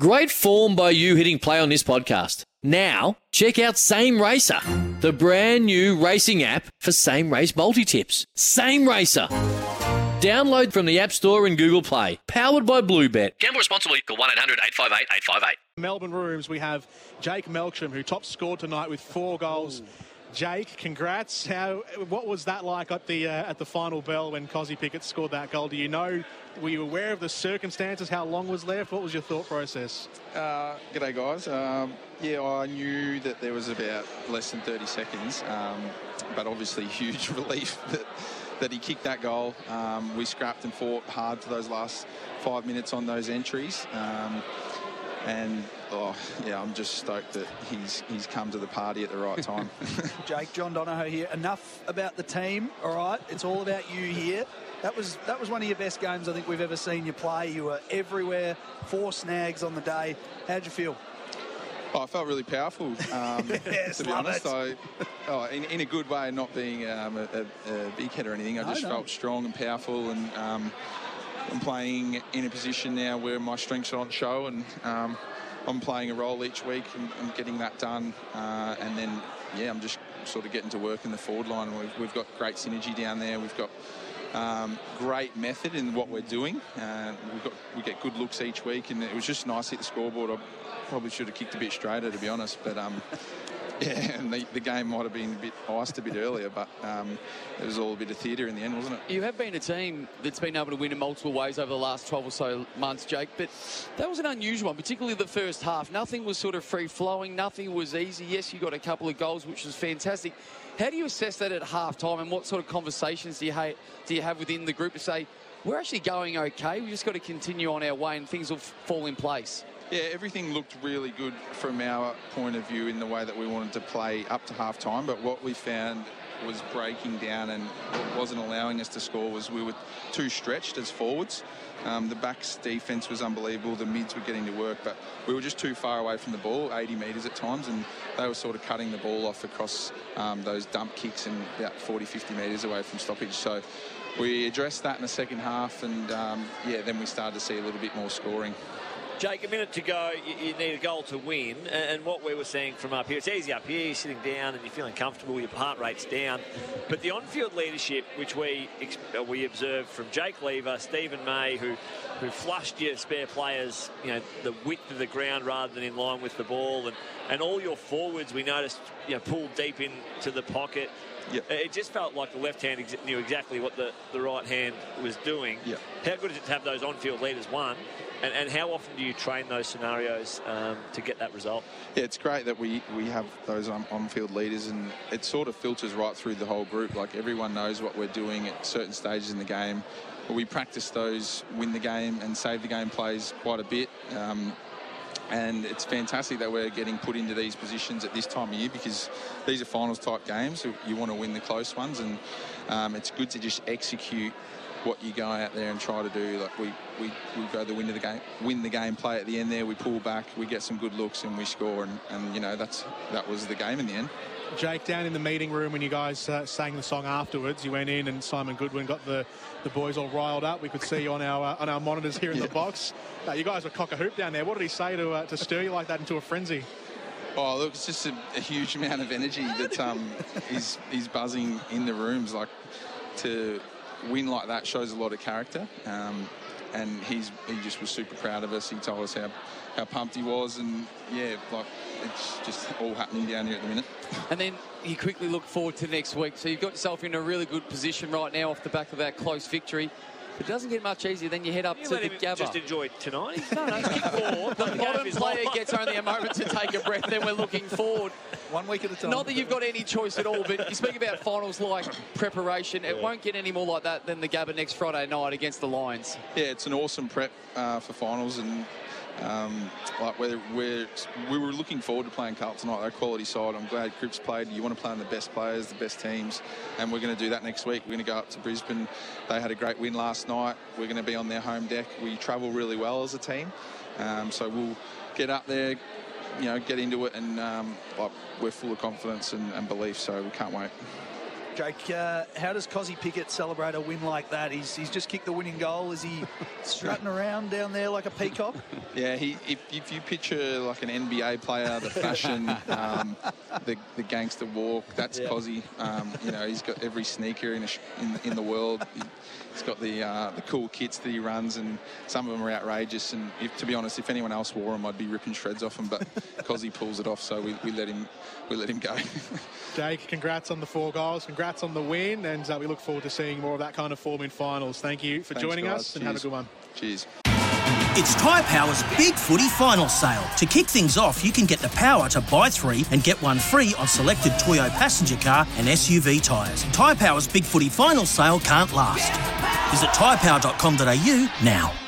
Great form by you hitting play on this podcast. Now, check out Same Racer, the brand new racing app for same race multi tips. Same Racer. Download from the App Store and Google Play. Powered by Bluebet. Gamble responsibly. Call 1 800 858 858. Melbourne Rooms, we have Jake Melksham, who top scored tonight with four goals. Jake, congrats. How? What was that like at the uh, at the final bell when Kozzy Pickett scored that goal? Do you know? Were you aware of the circumstances? How long was left? What was your thought process? Uh, g'day, guys. Um, yeah, I knew that there was about less than 30 seconds, um, but obviously huge relief that that he kicked that goal. Um, we scrapped and fought hard for those last five minutes on those entries. Um, and oh yeah, I'm just stoked that he's he's come to the party at the right time. Jake, John Donohoe here. Enough about the team, all right? It's all about you here. That was that was one of your best games I think we've ever seen you play. You were everywhere, four snags on the day. How'd you feel? Oh, I felt really powerful, um, Yes, to be honest. I, oh, in, in a good way, not being um, a, a, big head or anything. I No, just no. felt strong and powerful, and um, I'm playing in a position now where my strengths are on show, and um, I'm playing a role each week and, getting that done. Uh, and then, yeah, I'm just sort of getting to work in the forward line. We've, we've got great synergy down there. We've got um, great method in what we're doing. Uh, we've got we get good looks each week, and it was just nice to hit the scoreboard. I probably should have kicked a bit straighter, to be honest, but. Um, yeah, and the, the game might have been a bit iced a bit earlier, but um, it was all a bit of theatre in the end, wasn't it? You have been a team that's been able to win in multiple ways over the last 12 or so months, Jake, but that was an unusual one, particularly the first half. Nothing was sort of free flowing, nothing was easy. Yes, you got a couple of goals, which was fantastic. How do you assess that at half time, and what sort of conversations do you, ha- do you have within the group to say, we're actually going okay, we've just got to continue on our way and things will f- fall in place? Yeah, everything looked really good from our point of view in the way that we wanted to play up to half time. But what we found was breaking down and wasn't allowing us to score was we were too stretched as forwards. Um, the backs defence was unbelievable. The mids were getting to work, but we were just too far away from the ball, 80 metres at times, and they were sort of cutting the ball off across um, those dump kicks and about 40, 50 metres away from stoppage. So we addressed that in the second half, and um, yeah, then we started to see a little bit more scoring. Jake, a minute to go. You, you need a goal to win. And, and what we were seeing from up here, it's easy up here. You're sitting down and you're feeling comfortable. Your heart rate's down. But the on-field leadership, which we uh, we observed from Jake Lever, Steven May, who who flushed your spare players, you know, the width of the ground rather than in line with the ball, and and all your forwards we noticed, you know, pulled deep into the pocket. Yep. It just felt like the left hand ex- knew exactly what the, the right hand was doing. Yep. How good is it to have those on-field leaders, one? And, and how often do you train those scenarios um, to get that result? Yeah, it's great that we, we have those on, on-field leaders, and it sort of filters right through the whole group. Like everyone knows what we're doing at certain stages in the game. But we practice those win the game and save the game plays quite a bit. Um, and it's fantastic that we're getting put into these positions at this time of year because these are finals type games. You want to win the close ones, and um, it's good to just execute what you go out there and try to do. Like we, we, we go the win of the game, win the game play at the end there. We pull back, we get some good looks, and we score. And, and you know that's that was the game in the end. Jake, down in the meeting room when you guys uh, sang the song afterwards, you went in and Simon Goodwin got the, the boys all riled up. We could see you on our uh, on our monitors here in the box. Uh, you guys were cock a hoop down there. What did he say to uh, to stir you like that into a frenzy? Oh, look, it's just a, a huge amount of energy that um, is is buzzing in the rooms. Like to win like that shows a lot of character. Um, and he's he just was super proud of us. He told us how, how pumped he was, and yeah, like it's just all happening down here at the minute. And then you quickly look forward to next week. So you've got yourself in a really good position right now off the back of that close victory. But it doesn't get much easier. Then you head up You to let the him Gabba. just enjoy tonight. No, no, kick forward. The game bottom player on. gets only a moment to take a breath, then we're looking forward. One week at a time. Not that you've got any choice at all, but you speak about finals like preparation. It won't get any more like that than the Gabba next Friday night against the Lions. Yeah, it's an awesome prep uh, for finals, and um, like we're, we're we were looking forward to playing Carlton tonight. They're a quality side. I'm glad Cripps played. You want to play on the best players, the best teams, and we're going to do that next week. We're going to go up to Brisbane. They had a great win last night. We're going to be on their home deck. We travel really well as a team, um, so we'll get up there. You know, get into it, and um, like we're full of confidence and, and belief. So we can't wait. Jake, uh, how does Kozzy Pickett celebrate a win like that? He's, he's just kicked the winning goal. Is he strutting around down there like a peacock? Yeah, he if, if you picture like an NBA player, the fashion, um, the, the gangster walk, that's Yeah. Kozzy. Um, you know, he's got every sneaker in, a sh- in, in the world. He, he's got the uh, the cool kits that he runs, and some of them are outrageous. And if, to be honest, if anyone else wore them, I'd be ripping shreds off them. But Kozzy pulls it off, so we, we let him we let him go. Jake, congrats on the four goals, congrats on the win, and uh, we look forward to seeing more of that kind of form in finals. Thank you for Thanks, joining guys. us, and have a good one. Cheers. It's Tyre Power's Big Footy Final Sale. To kick things off, you can get the power to buy three and get one free on selected Toyo passenger car and SUV tyres. Tyre Power's Big Footy Final Sale can't last. Visit tyrepower.com.au now.